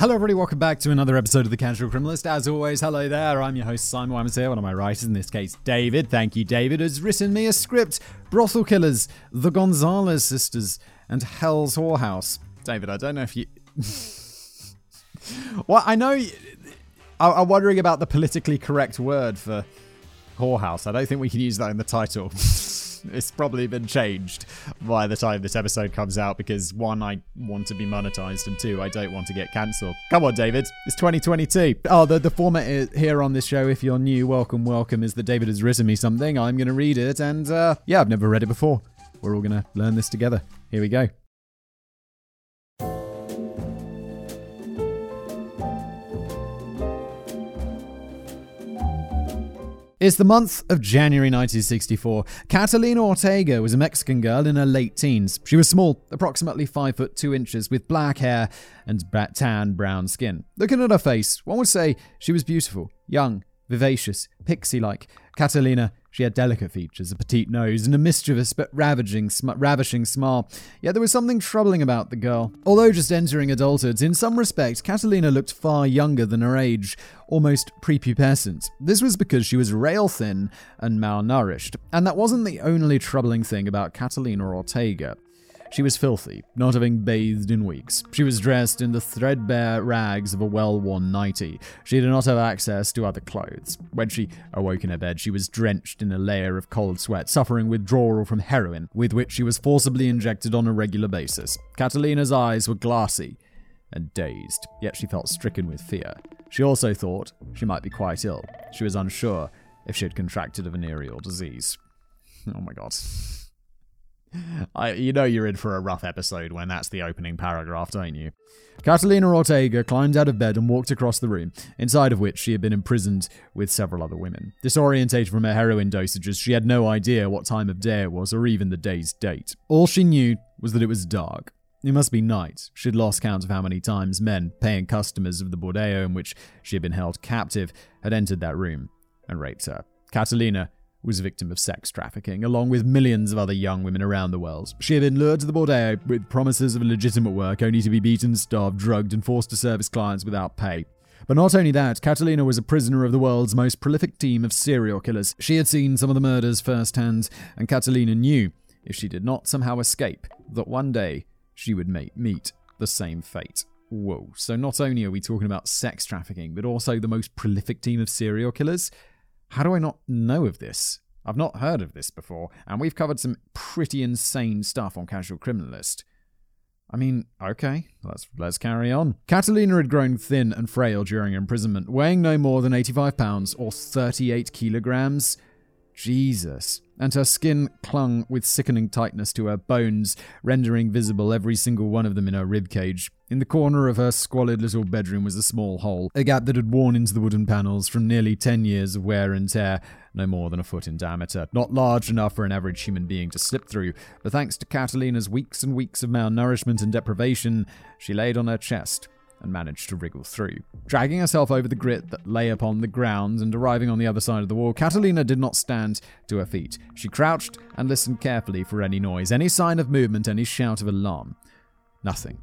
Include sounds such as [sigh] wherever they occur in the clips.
Hello, everybody. Welcome back to another episode of The Casual Criminalist. As always, hello there. I'm your host, Simon Wyman's here. One of my writers, in this case, David. Thank you, David, has written me a script Brothel Killers, The Gonzalez Sisters, and Hell's Whorehouse. David, I don't know if you. [laughs] well, I know. You... I'm wondering about the politically correct word for whorehouse. I don't think we can use that in the title. [laughs] it's probably been changed by the time this episode comes out because one, I want to be monetized, and two, I don't want to get cancelled. Come on, David. It's 2022. Oh, the, the format is, here on this show, if you're new, welcome, welcome, is that David has written me something. I'm going to read it, and uh, yeah, I've never read it before. We're all going to learn this together. Here we go. It's the month of January 1964. Catalina Ortega was a Mexican girl in her late teens. She was small, approximately 5 foot 2 inches, with black hair and tan brown skin. Looking at her face, one would say she was beautiful, young, vivacious, pixie like. Catalina, she had delicate features, a petite nose, and a mischievous but ravaging, sm- ravishing smile. Yet there was something troubling about the girl. Although just entering adulthood, in some respects, Catalina looked far younger than her age, almost prepubescent. This was because she was rail thin and malnourished. And that wasn't the only troubling thing about Catalina Ortega. She was filthy, not having bathed in weeks. She was dressed in the threadbare rags of a well worn nightie. She did not have access to other clothes. When she awoke in her bed, she was drenched in a layer of cold sweat, suffering withdrawal from heroin, with which she was forcibly injected on a regular basis. Catalina's eyes were glassy and dazed, yet she felt stricken with fear. She also thought she might be quite ill. She was unsure if she had contracted a venereal disease. Oh my god. I, you know you're in for a rough episode when that's the opening paragraph, don't you? Catalina Ortega climbed out of bed and walked across the room, inside of which she had been imprisoned with several other women. Disorientated from her heroin dosages, she had no idea what time of day it was or even the day's date. All she knew was that it was dark. It must be night. She'd lost count of how many times men, paying customers of the bordello in which she had been held captive, had entered that room and raped her. Catalina was a victim of sex trafficking, along with millions of other young women around the world. She had been lured to the bordello with promises of legitimate work, only to be beaten, starved, drugged, and forced to service clients without pay. But not only that, Catalina was a prisoner of the world's most prolific team of serial killers. She had seen some of the murders firsthand, and Catalina knew, if she did not somehow escape, that one day she would meet the same fate. Whoa, so not only are we talking about sex trafficking, but also the most prolific team of serial killers? How do I not know of this? I've not heard of this before, and we've covered some pretty insane stuff on Casual Criminalist. I mean, okay, let's let's carry on. Catalina had grown thin and frail during imprisonment, weighing no more than 85 pounds or 38 kilograms. Jesus. And her skin clung with sickening tightness to her bones, rendering visible every single one of them in her ribcage. In the corner of her squalid little bedroom was a small hole, a gap that had worn into the wooden panels from nearly 10 years of wear and tear, no more than a foot in diameter. Not large enough for an average human being to slip through, but thanks to Catalina's weeks and weeks of malnourishment and deprivation, she laid on her chest, and managed to wriggle through. Dragging herself over the grit that lay upon the ground and arriving on the other side of the wall, Catalina did not stand to her feet. She crouched and listened carefully for any noise, any sign of movement, any shout of alarm. Nothing.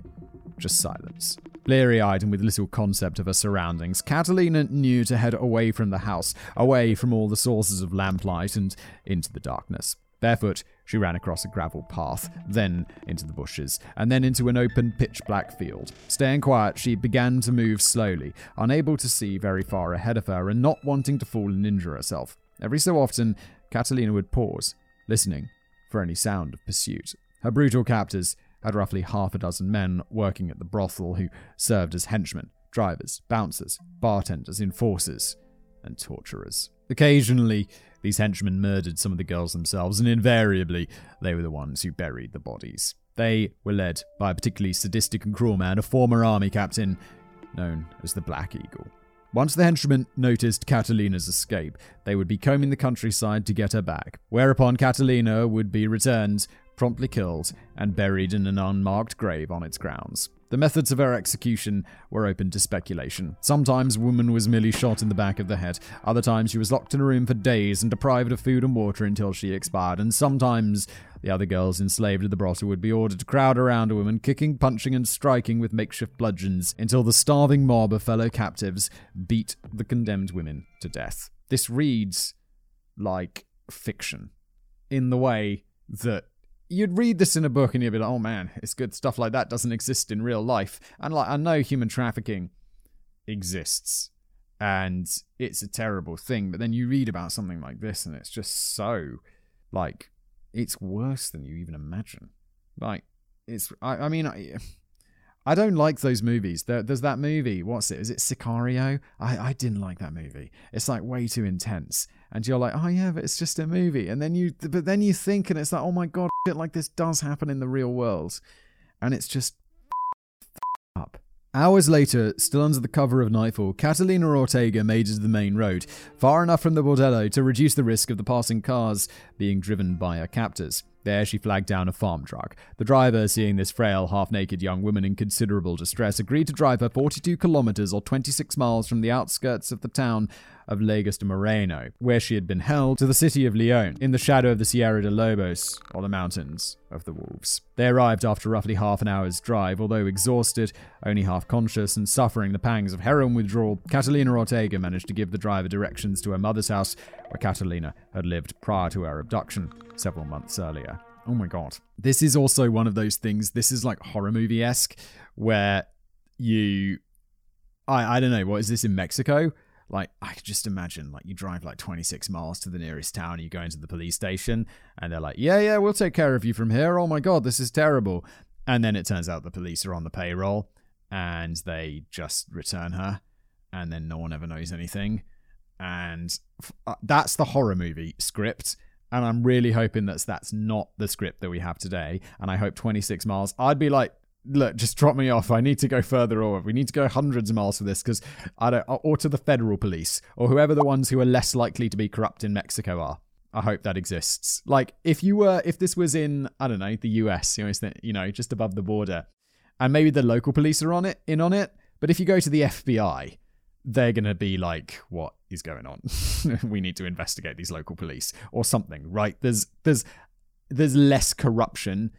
Just silence. Bleary eyed and with little concept of her surroundings, Catalina knew to head away from the house, away from all the sources of lamplight, and into the darkness. Barefoot, she ran across a gravel path, then into the bushes, and then into an open, pitch black field. Staying quiet, she began to move slowly, unable to see very far ahead of her and not wanting to fall and injure herself. Every so often, Catalina would pause, listening for any sound of pursuit. Her brutal captors had roughly half a dozen men working at the brothel who served as henchmen, drivers, bouncers, bartenders, enforcers, and torturers. Occasionally, these henchmen murdered some of the girls themselves, and invariably, they were the ones who buried the bodies. They were led by a particularly sadistic and cruel man, a former army captain known as the Black Eagle. Once the henchmen noticed Catalina's escape, they would be combing the countryside to get her back, whereupon Catalina would be returned promptly killed and buried in an unmarked grave on its grounds. The methods of her execution were open to speculation. Sometimes woman was merely shot in the back of the head. Other times she was locked in a room for days and deprived of food and water until she expired. And sometimes the other girls enslaved at the brothel would be ordered to crowd around a woman, kicking, punching, and striking with makeshift bludgeons until the starving mob of fellow captives beat the condemned women to death. This reads like fiction in the way that you'd read this in a book and you'd be like, oh man, it's good. Stuff like that doesn't exist in real life. And like, I know human trafficking exists and it's a terrible thing, but then you read about something like this and it's just so, like, it's worse than you even imagine. Like, it's, I, I mean, I, I don't like those movies. There, there's that movie. What's it? Is it Sicario? I, I didn't like that movie. It's like way too intense. And you're like, oh yeah, but it's just a movie. And then you, but then you think, and it's like, oh my god, shit like this does happen in the real world, and it's just [laughs] up. Hours later, still under the cover of nightfall, Catalina Ortega made it to the main road, far enough from the bordello to reduce the risk of the passing cars being driven by her captors. There, she flagged down a farm truck. The driver, seeing this frail, half naked young woman in considerable distress, agreed to drive her 42 kilometers or 26 miles from the outskirts of the town of Lagos de Moreno, where she had been held, to the city of Leon, in the shadow of the Sierra de Lobos, or the mountains of the wolves. They arrived after roughly half an hour's drive, although exhausted, only half conscious, and suffering the pangs of heroin withdrawal, Catalina Ortega managed to give the driver directions to her mother's house, where Catalina had lived prior to her abduction several months earlier. Oh my god. This is also one of those things, this is like horror movie esque, where you. I, I don't know, what is this in Mexico? Like, I could just imagine, like, you drive like 26 miles to the nearest town, you go into the police station, and they're like, yeah, yeah, we'll take care of you from here. Oh my god, this is terrible. And then it turns out the police are on the payroll, and they just return her, and then no one ever knows anything. And uh, that's the horror movie script and I'm really hoping that that's not the script that we have today. And I hope 26 miles. I'd be like, look, just drop me off. I need to go further, or we need to go hundreds of miles for this because I don't, or to the federal police or whoever the ones who are less likely to be corrupt in Mexico are. I hope that exists. Like if you were, if this was in, I don't know, the US, you know, you know, just above the border, and maybe the local police are on it, in on it. But if you go to the FBI, they're going to be like, what is going on? [laughs] we need to investigate these local police or something, right? There's, there's, there's less corruption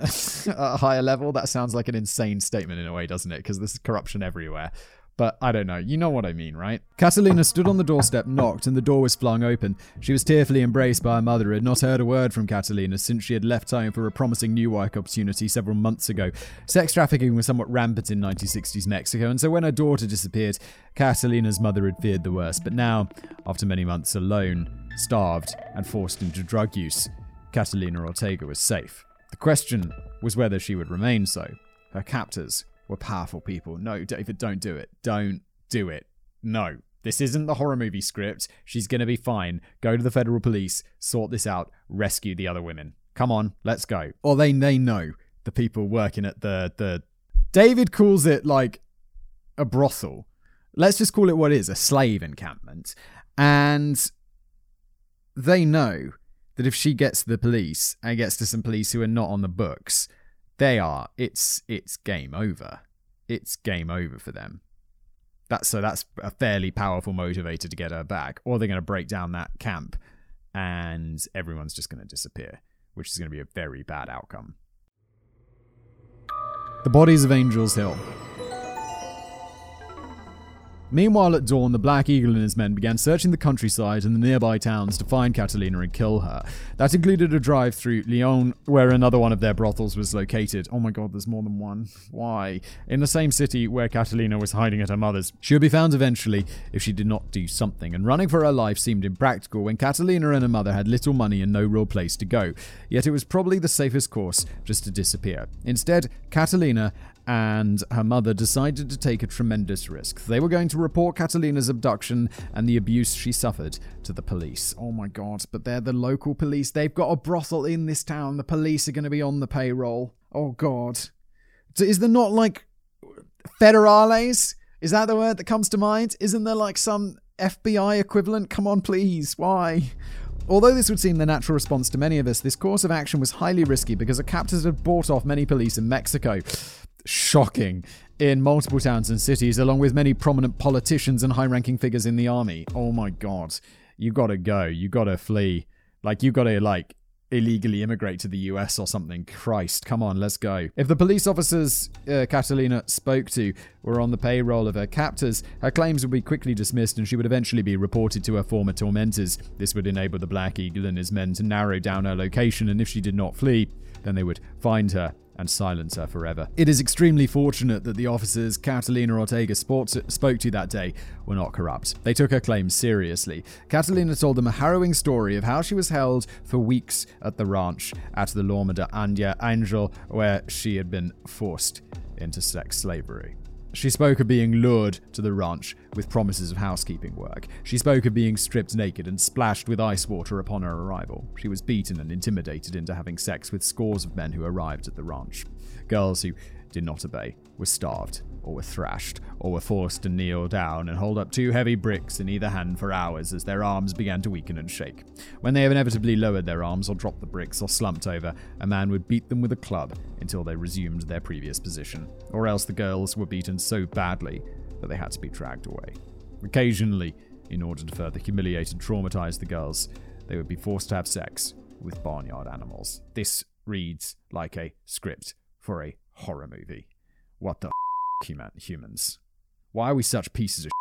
at a higher level. That sounds like an insane statement in a way, doesn't it? Because there's corruption everywhere. But I don't know. You know what I mean, right? Catalina stood on the doorstep, knocked, and the door was flung open. She was tearfully embraced by her mother, who had not heard a word from Catalina since she had left home for a promising new work opportunity several months ago. Sex trafficking was somewhat rampant in 1960s Mexico, and so when her daughter disappeared, Catalina's mother had feared the worst. But now, after many months alone, starved, and forced into drug use, Catalina Ortega was safe. The question was whether she would remain so. Her captors were powerful people. No, David, don't do it. Don't do it. No. This isn't the horror movie script. She's going to be fine. Go to the federal police, sort this out, rescue the other women. Come on, let's go. Or they they know the people working at the the David calls it like a brothel. Let's just call it what it is, a slave encampment. And they know that if she gets to the police and gets to some police who are not on the books, they are it's it's game over. It's game over for them. That's so that's a fairly powerful motivator to get her back, or they're going to break down that camp, and everyone's just going to disappear, which is going to be a very bad outcome. The bodies of Angels Hill. Meanwhile, at dawn, the Black Eagle and his men began searching the countryside and the nearby towns to find Catalina and kill her. That included a drive through Leon, where another one of their brothels was located. Oh my god, there's more than one. Why? In the same city where Catalina was hiding at her mother's. She would be found eventually if she did not do something, and running for her life seemed impractical when Catalina and her mother had little money and no real place to go. Yet it was probably the safest course just to disappear. Instead, Catalina and her mother decided to take a tremendous risk. They were going to report Catalina's abduction and the abuse she suffered to the police. Oh my god, but they're the local police. They've got a brothel in this town. The police are going to be on the payroll. Oh god. Is there not like federales? Is that the word that comes to mind? Isn't there like some FBI equivalent? Come on, please. Why? Although this would seem the natural response to many of us, this course of action was highly risky because the captors had bought off many police in Mexico. Shocking. In multiple towns and cities, along with many prominent politicians and high ranking figures in the army. Oh my god. You gotta go. You gotta flee. Like, you gotta, like, illegally immigrate to the US or something. Christ, come on, let's go. If the police officers uh, Catalina spoke to were on the payroll of her captors, her claims would be quickly dismissed and she would eventually be reported to her former tormentors. This would enable the Black Eagle and his men to narrow down her location, and if she did not flee, then they would find her and silence her forever. It is extremely fortunate that the officers Catalina Ortega spoke to that day were not corrupt. They took her claims seriously. Catalina told them a harrowing story of how she was held for weeks at the ranch at the Loma de Anja Angel, where she had been forced into sex slavery. She spoke of being lured to the ranch with promises of housekeeping work. She spoke of being stripped naked and splashed with ice water upon her arrival. She was beaten and intimidated into having sex with scores of men who arrived at the ranch. Girls who did not obey were starved or were thrashed, or were forced to kneel down and hold up two heavy bricks in either hand for hours as their arms began to weaken and shake. When they inevitably lowered their arms or dropped the bricks or slumped over, a man would beat them with a club until they resumed their previous position, or else the girls were beaten so badly that they had to be dragged away. Occasionally, in order to further humiliate and traumatize the girls, they would be forced to have sex with barnyard animals. This reads like a script for a horror movie. What the human- humans. Why are we such pieces of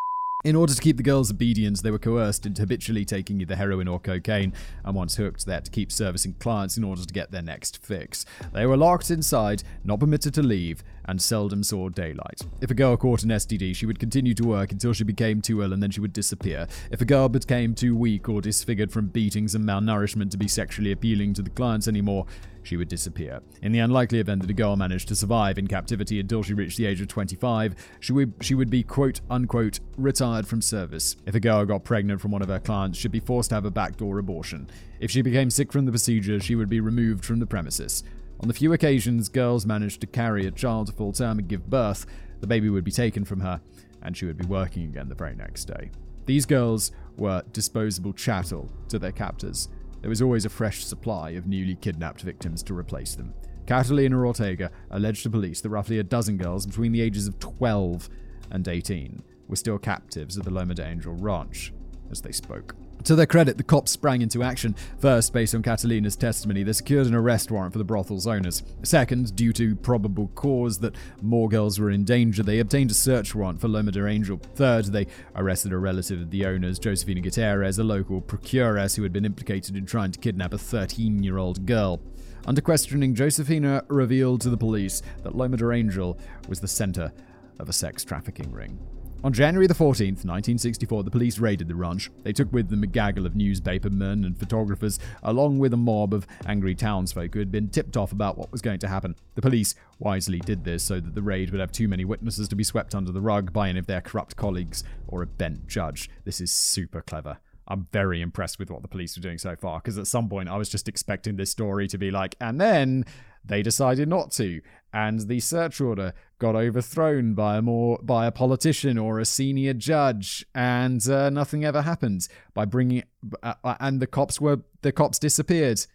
in order to keep the girls obedient, they were coerced into habitually taking either heroin or cocaine, and once hooked, they had to keep servicing clients in order to get their next fix. They were locked inside, not permitted to leave, and seldom saw daylight. If a girl caught an STD, she would continue to work until she became too ill and then she would disappear. If a girl became too weak or disfigured from beatings and malnourishment to be sexually appealing to the clients anymore, she would disappear. In the unlikely event that a girl managed to survive in captivity until she reached the age of 25, she would, she would be quote unquote retired from service. If a girl got pregnant from one of her clients, she'd be forced to have a backdoor abortion. If she became sick from the procedure, she would be removed from the premises. On the few occasions girls managed to carry a child to full term and give birth, the baby would be taken from her, and she would be working again the very next day. These girls were disposable chattel to their captors, there was always a fresh supply of newly kidnapped victims to replace them. Catalina Ortega alleged to police that roughly a dozen girls between the ages of 12 and 18 were still captives at the Loma de Angel ranch as they spoke. To their credit, the cops sprang into action. First, based on Catalina's testimony, they secured an arrest warrant for the brothel's owners. Second, due to probable cause that more girls were in danger, they obtained a search warrant for Loma de Angel. Third, they arrested a relative of the owners, Josefina Gutierrez, a local procuress who had been implicated in trying to kidnap a 13 year old girl. Under questioning, Josefina revealed to the police that Loma de Angel was the center of a sex trafficking ring. On January the 14th, 1964, the police raided the ranch. They took with them a gaggle of newspapermen and photographers, along with a mob of angry townsfolk who had been tipped off about what was going to happen. The police wisely did this so that the raid would have too many witnesses to be swept under the rug by any of their corrupt colleagues or a bent judge. This is super clever. I'm very impressed with what the police were doing so far because at some point I was just expecting this story to be like, and then they decided not to, and the search order got overthrown by a more by a politician or a senior judge, and uh, nothing ever happened. By bringing uh, uh, and the cops were the cops disappeared,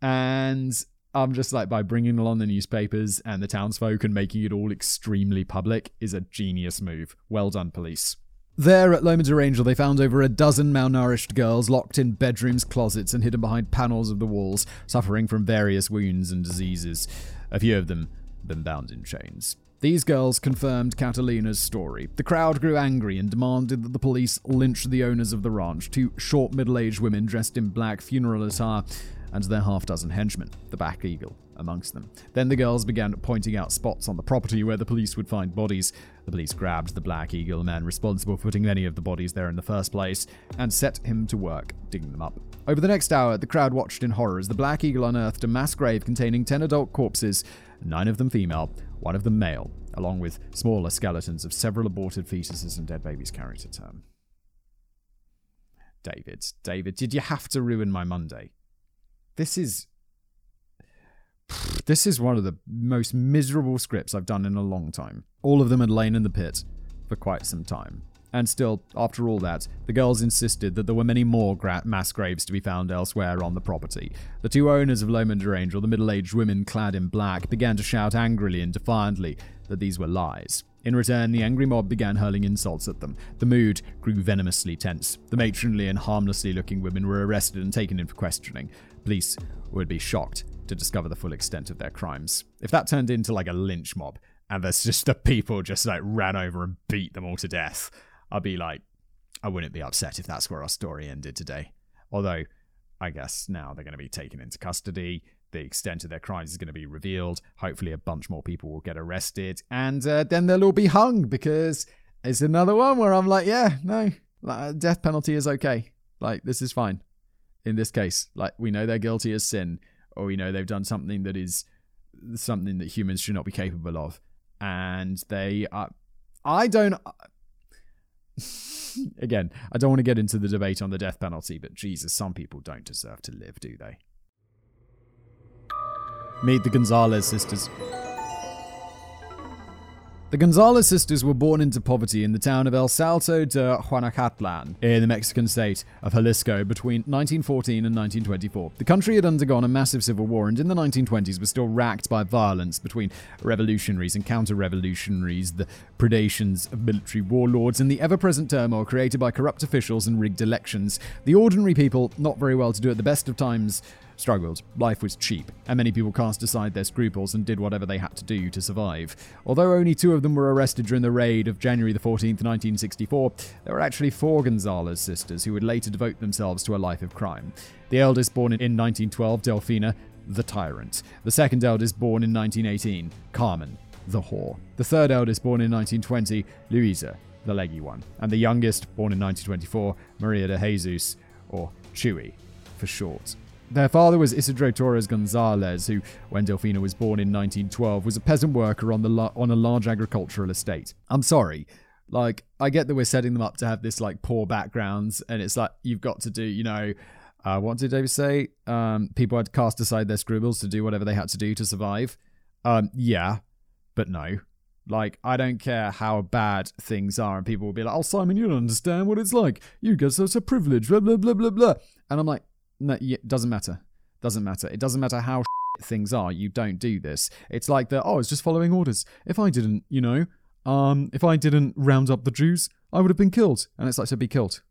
and I'm just like by bringing along the newspapers and the townsfolk and making it all extremely public is a genius move. Well done, police. There at Loma de Angel, they found over a dozen malnourished girls locked in bedrooms, closets, and hidden behind panels of the walls, suffering from various wounds and diseases. A few of them been bound in chains. These girls confirmed Catalina's story. The crowd grew angry and demanded that the police lynch the owners of the ranch, two short middle aged women dressed in black funeral attire, and their half dozen henchmen, the Black Eagle, amongst them. Then the girls began pointing out spots on the property where the police would find bodies. The police grabbed the Black Eagle man responsible for putting many of the bodies there in the first place and set him to work digging them up. Over the next hour, the crowd watched in horror as the Black Eagle unearthed a mass grave containing 10 adult corpses, nine of them female, one of them male, along with smaller skeletons of several aborted fetuses and dead babies carried to term. David, David, did you have to ruin my Monday? This is [sighs] this is one of the most miserable scripts I've done in a long time. All of them had lain in the pit for quite some time. And still, after all that, the girls insisted that there were many more gra- mass graves to be found elsewhere on the property. The two owners of Loma de Angel, the middle aged women clad in black, began to shout angrily and defiantly that these were lies. In return, the angry mob began hurling insults at them. The mood grew venomously tense. The matronly and harmlessly looking women were arrested and taken in for questioning. Police would be shocked to discover the full extent of their crimes. If that turned into like a lynch mob, and there's [laughs] just the people just like ran over and beat them all to death, I'd be like, I wouldn't be upset if that's where our story ended today. Although, I guess now they're going to be taken into custody. The extent of their crimes is going to be revealed. Hopefully, a bunch more people will get arrested, and uh, then they'll all be hung because it's another one where I'm like, yeah, no, death penalty is okay. Like, this is fine. In this case, like, we know they're guilty as sin, or we know they've done something that is something that humans should not be capable of, and they are. I don't. [laughs] Again, I don't want to get into the debate on the death penalty, but Jesus, some people don't deserve to live, do they? Meet the Gonzalez sisters. The Gonzalez sisters were born into poverty in the town of El Salto de Juanacatlan in the Mexican state of Jalisco between 1914 and 1924. The country had undergone a massive civil war and in the 1920s was still racked by violence between revolutionaries and counter revolutionaries, the predations of military warlords, and the ever present turmoil created by corrupt officials and rigged elections. The ordinary people, not very well to do at the best of times, struggled. Life was cheap, and many people cast aside their scruples and did whatever they had to do to survive. Although only two of them were arrested during the raid of January the 14th, 1964, there were actually four Gonzalez sisters who would later devote themselves to a life of crime. The eldest, born in 1912, Delfina, the tyrant. The second eldest, born in 1918, Carmen, the whore. The third eldest, born in 1920, Luisa, the leggy one. And the youngest, born in 1924, Maria de Jesus, or Chuy for short. Their father was Isidro Torres Gonzalez, who, when Delfina was born in 1912, was a peasant worker on, the la- on a large agricultural estate. I'm sorry. Like, I get that we're setting them up to have this, like, poor backgrounds, and it's like, you've got to do, you know, uh, what did David say? Um, people had to cast aside their scruples to do whatever they had to do to survive. Um, yeah, but no. Like, I don't care how bad things are, and people will be like, oh, Simon, you don't understand what it's like. You get such a privilege, blah, blah, blah, blah, blah. And I'm like, no, it doesn't matter. Doesn't matter. It doesn't matter how [laughs] things are. You don't do this. It's like the oh, it's just following orders. If I didn't, you know, um, if I didn't round up the Jews, I would have been killed. And it's like to be killed.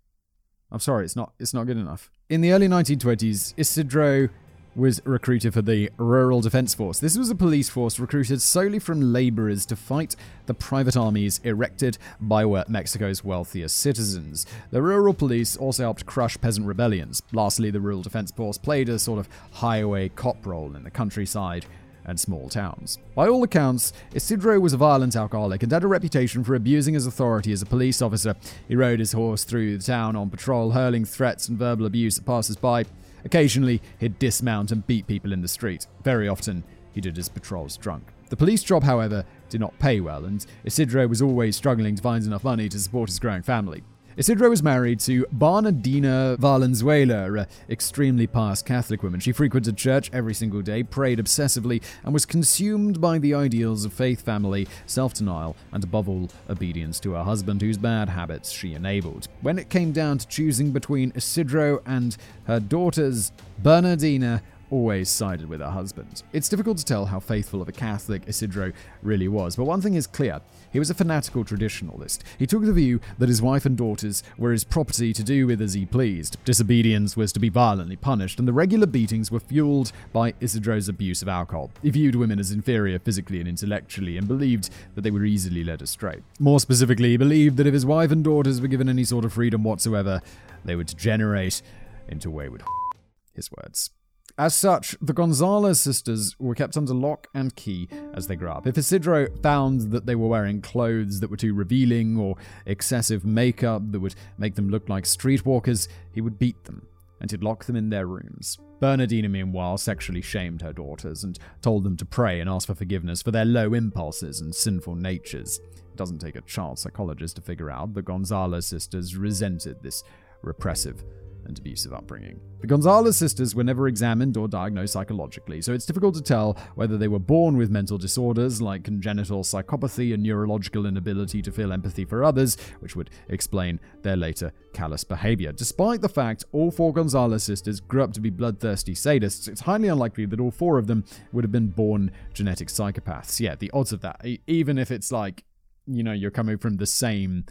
I'm sorry, it's not. It's not good enough. In the early 1920s, Isidro was recruited for the Rural Defense Force. This was a police force recruited solely from laborers to fight the private armies erected by Mexico's wealthiest citizens. The rural police also helped crush peasant rebellions. Lastly, the Rural Defense Force played a sort of highway cop role in the countryside and small towns. By all accounts, Isidro was a violent alcoholic and had a reputation for abusing his authority as a police officer. He rode his horse through the town on patrol, hurling threats and verbal abuse at passers by. Occasionally, he'd dismount and beat people in the street. Very often, he did his patrols drunk. The police job, however, did not pay well, and Isidro was always struggling to find enough money to support his growing family. Isidro was married to Bernardina Valenzuela, an extremely pious Catholic woman. She frequented church every single day, prayed obsessively, and was consumed by the ideals of faith, family, self denial, and above all, obedience to her husband, whose bad habits she enabled. When it came down to choosing between Isidro and her daughters, Bernardina always sided with her husband. It's difficult to tell how faithful of a Catholic Isidro really was, but one thing is clear. He was a fanatical traditionalist. He took the view that his wife and daughters were his property to do with as he pleased. Disobedience was to be violently punished, and the regular beatings were fueled by Isidro's abuse of alcohol. He viewed women as inferior physically and intellectually and believed that they were easily led astray. More specifically, he believed that if his wife and daughters were given any sort of freedom whatsoever, they would degenerate into wayward [laughs] his words. As such, the Gonzalez sisters were kept under lock and key as they grew up. If Isidro found that they were wearing clothes that were too revealing or excessive makeup that would make them look like streetwalkers, he would beat them and he'd lock them in their rooms. Bernardina, meanwhile, sexually shamed her daughters and told them to pray and ask for forgiveness for their low impulses and sinful natures. It doesn't take a child psychologist to figure out the Gonzalez sisters resented this repressive and abusive upbringing. The Gonzalez sisters were never examined or diagnosed psychologically, so it's difficult to tell whether they were born with mental disorders like congenital psychopathy and neurological inability to feel empathy for others, which would explain their later callous behavior. Despite the fact all four Gonzalez sisters grew up to be bloodthirsty sadists, it's highly unlikely that all four of them would have been born genetic psychopaths. Yeah, the odds of that, even if it's like, you know, you're coming from the same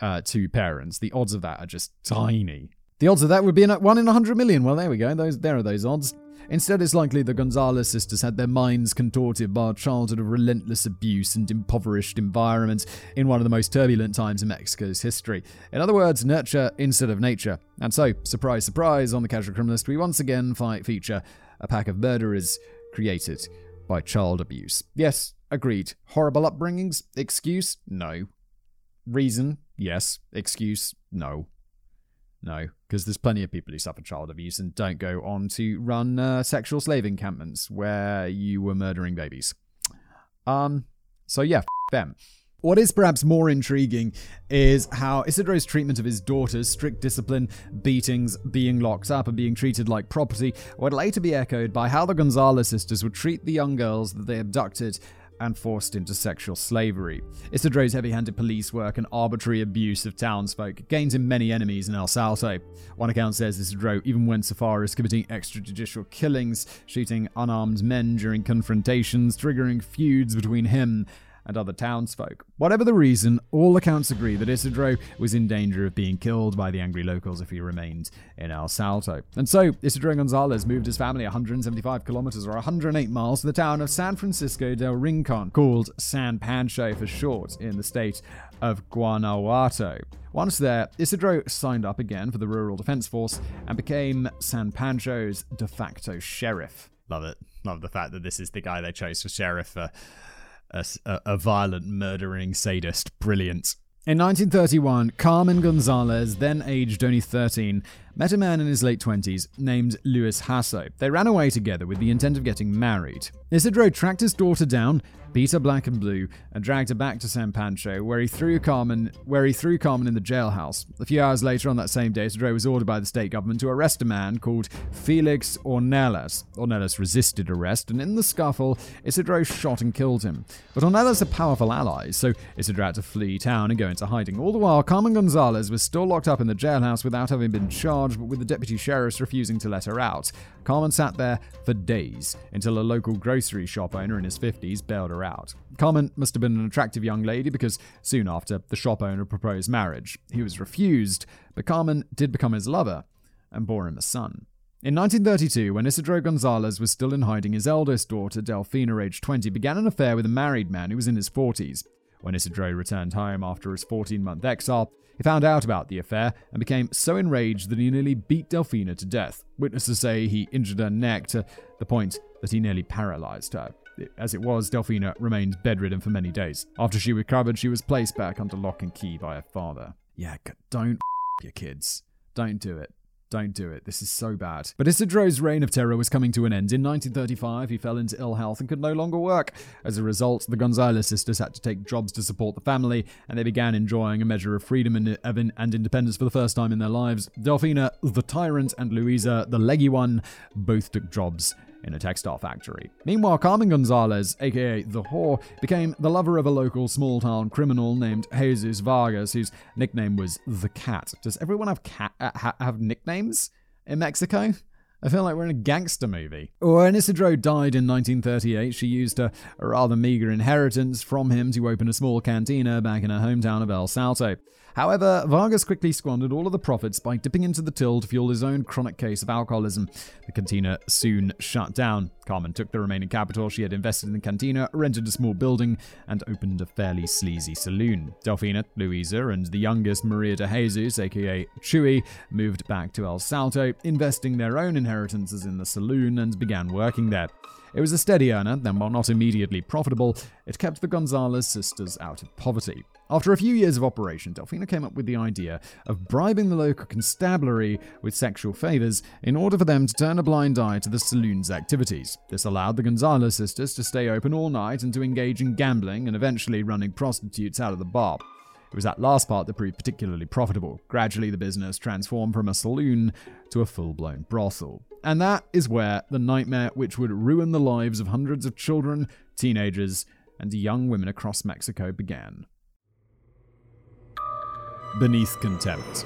uh, two parents, the odds of that are just tiny. The odds of that would be in 1 in 100 million. Well, there we go. Those, there are those odds. Instead, it's likely the Gonzalez sisters had their minds contorted by a childhood of relentless abuse and impoverished environments in one of the most turbulent times in Mexico's history. In other words, nurture instead of nature. And so, surprise, surprise, on the Casual Criminalist, we once again fight feature a pack of murderers created by child abuse. Yes, agreed. Horrible upbringings? Excuse? No. Reason? Yes. Excuse? No. No, because there's plenty of people who suffer child abuse and don't go on to run uh, sexual slave encampments where you were murdering babies. Um, so yeah, f- them. What is perhaps more intriguing is how Isidro's treatment of his daughters, strict discipline, beatings, being locked up, and being treated like property, would later be echoed by how the Gonzalez sisters would treat the young girls that they abducted and forced into sexual slavery. Isidro's heavy handed police work and arbitrary abuse of townsfolk gained him many enemies in El Salto. One account says Isidro even went so far as committing extrajudicial killings, shooting unarmed men during confrontations, triggering feuds between him and other townsfolk. Whatever the reason, all accounts agree that Isidro was in danger of being killed by the angry locals if he remained in El Salto. And so, Isidro Gonzalez moved his family 175 kilometers or 108 miles to the town of San Francisco del Rincon, called San Pancho for short, in the state of Guanajuato. Once there, Isidro signed up again for the Rural Defense Force and became San Pancho's de facto sheriff. Love it. Love the fact that this is the guy they chose for sheriff for a, a, violent, murdering sadist. Brilliant. In 1931, Carmen Gonzalez, then aged only 13, met a man in his late 20s named Luis Hasso. They ran away together with the intent of getting married. Isidro tracked his daughter down, beat her black and blue, and dragged her back to San Pancho, where he threw Carmen, where he threw Carmen in the jailhouse. A few hours later, on that same day, Isidro was ordered by the state government to arrest a man called Felix Ornelas. Ornelas resisted arrest, and in the scuffle, Isidro shot and killed him. But Ornelas are powerful allies, so Isidro had to flee town and go into hiding. All the while, Carmen Gonzalez was still locked up in the jailhouse without having been charged, but with the deputy sheriffs refusing to let her out. Carmen sat there for days until a local grocery shop owner in his 50s bailed her out. Carmen must have been an attractive young lady because soon after, the shop owner proposed marriage. He was refused, but Carmen did become his lover and bore him a son. In 1932, when Isidro Gonzalez was still in hiding, his eldest daughter, Delfina, aged 20, began an affair with a married man who was in his 40s. When Isidro returned home after his 14 month exile, he found out about the affair and became so enraged that he nearly beat Delfina to death. Witnesses say he injured her neck to the point that he nearly paralyzed her. As it was, Delfina remained bedridden for many days. After she recovered, she was placed back under lock and key by her father. Yeah, don't your kids. Don't do it. Don't do it. This is so bad. But Isidro's reign of terror was coming to an end. In 1935, he fell into ill health and could no longer work. As a result, the Gonzalez sisters had to take jobs to support the family, and they began enjoying a measure of freedom and, and independence for the first time in their lives. Delfina, the tyrant, and Luisa, the leggy one, both took jobs in a textile factory. Meanwhile, Carmen Gonzalez, aka the whore, became the lover of a local small town criminal named Jesus Vargas, whose nickname was the Cat. Does everyone have cat uh, ha- have nicknames in Mexico? I feel like we're in a gangster movie. When Isidro died in 1938, she used a rather meager inheritance from him to open a small cantina back in her hometown of El Salto. However, Vargas quickly squandered all of the profits by dipping into the till to fuel his own chronic case of alcoholism. The cantina soon shut down. Carmen took the remaining capital she had invested in the cantina, rented a small building, and opened a fairly sleazy saloon. Delfina, Luisa, and the youngest Maria de Jesus, aka Chuy, moved back to El Salto, investing their own inheritances in the saloon and began working there. It was a steady earner, and while not immediately profitable, it kept the Gonzalez sisters out of poverty. After a few years of operation, Delfina came up with the idea of bribing the local constabulary with sexual favors in order for them to turn a blind eye to the saloon's activities. This allowed the Gonzalez sisters to stay open all night and to engage in gambling and eventually running prostitutes out of the bar. It was that last part that proved particularly profitable. Gradually, the business transformed from a saloon to a full blown brothel. And that is where the nightmare which would ruin the lives of hundreds of children, teenagers, and young women across Mexico began. Beneath Contempt.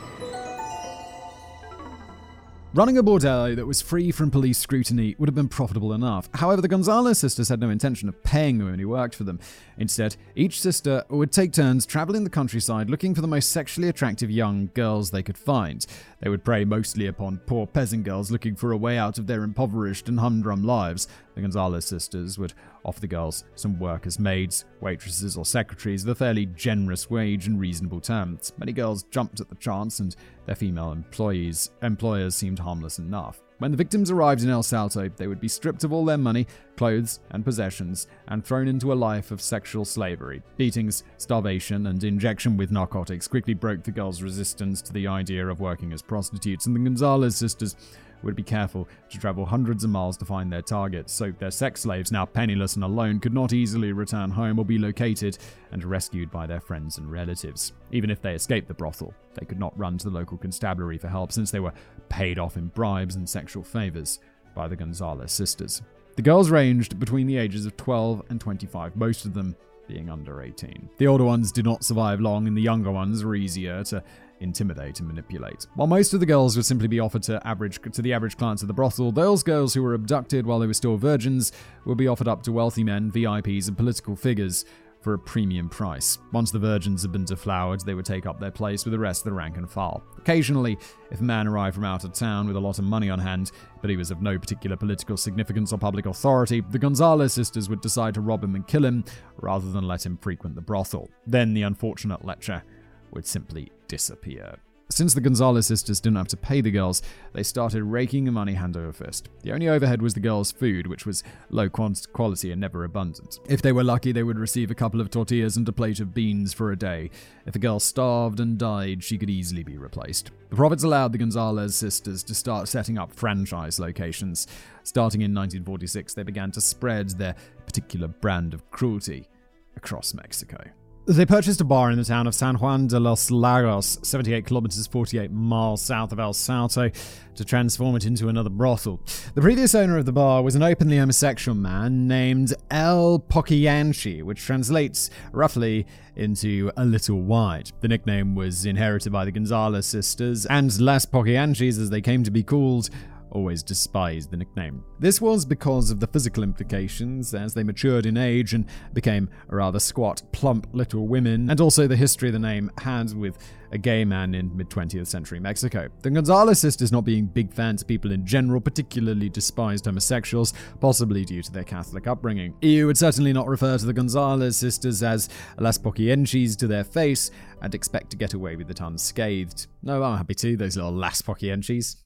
Running a bordello that was free from police scrutiny would have been profitable enough. However, the Gonzalez sisters had no intention of paying the women who worked for them. Instead, each sister would take turns traveling the countryside looking for the most sexually attractive young girls they could find. They would prey mostly upon poor peasant girls looking for a way out of their impoverished and humdrum lives. The Gonzalez sisters would offer the girls some work as maids, waitresses, or secretaries with a fairly generous wage and reasonable terms. Many girls jumped at the chance, and their female employees employers seemed harmless enough. When the victims arrived in El Salto, they would be stripped of all their money, clothes, and possessions, and thrown into a life of sexual slavery. Beatings, starvation, and injection with narcotics quickly broke the girls' resistance to the idea of working as prostitutes, and the Gonzalez sisters would be careful to travel hundreds of miles to find their targets, so their sex slaves, now penniless and alone, could not easily return home or be located and rescued by their friends and relatives. Even if they escaped the brothel, they could not run to the local constabulary for help since they were paid off in bribes and sexual favors by the Gonzalez sisters. The girls ranged between the ages of 12 and 25, most of them being under 18. The older ones did not survive long, and the younger ones were easier to intimidate and manipulate. While most of the girls would simply be offered to average to the average clients of the brothel, those girls who were abducted while they were still virgins would be offered up to wealthy men, VIPs, and political figures for a premium price. Once the virgins had been deflowered, they would take up their place with the rest of the rank and file. Occasionally, if a man arrived from out of town with a lot of money on hand, but he was of no particular political significance or public authority, the Gonzalez sisters would decide to rob him and kill him rather than let him frequent the brothel. Then the unfortunate lecher would simply disappear. Since the Gonzalez sisters didn't have to pay the girls, they started raking the money hand over fist. The only overhead was the girls' food, which was low quality and never abundant. If they were lucky, they would receive a couple of tortillas and a plate of beans for a day. If a girl starved and died, she could easily be replaced. The profits allowed the Gonzalez sisters to start setting up franchise locations. Starting in 1946, they began to spread their particular brand of cruelty across Mexico. They purchased a bar in the town of San Juan de los Lagos, 78 kilometers 48 miles south of El Salto, to transform it into another brothel. The previous owner of the bar was an openly homosexual man named El Poquianchi, which translates roughly into a little white. The nickname was inherited by the Gonzalez sisters, and Las Poquianchis, as they came to be called, always despised the nickname. This was because of the physical implications as they matured in age and became rather squat, plump little women, and also the history the name had with a gay man in mid 20th century Mexico. The Gonzalez sisters, not being big fans of people in general, particularly despised homosexuals, possibly due to their Catholic upbringing. You would certainly not refer to the Gonzalez sisters as Las Poquianchis to their face and expect to get away with it unscathed. No, I'm happy to, those little Las Poquianchis.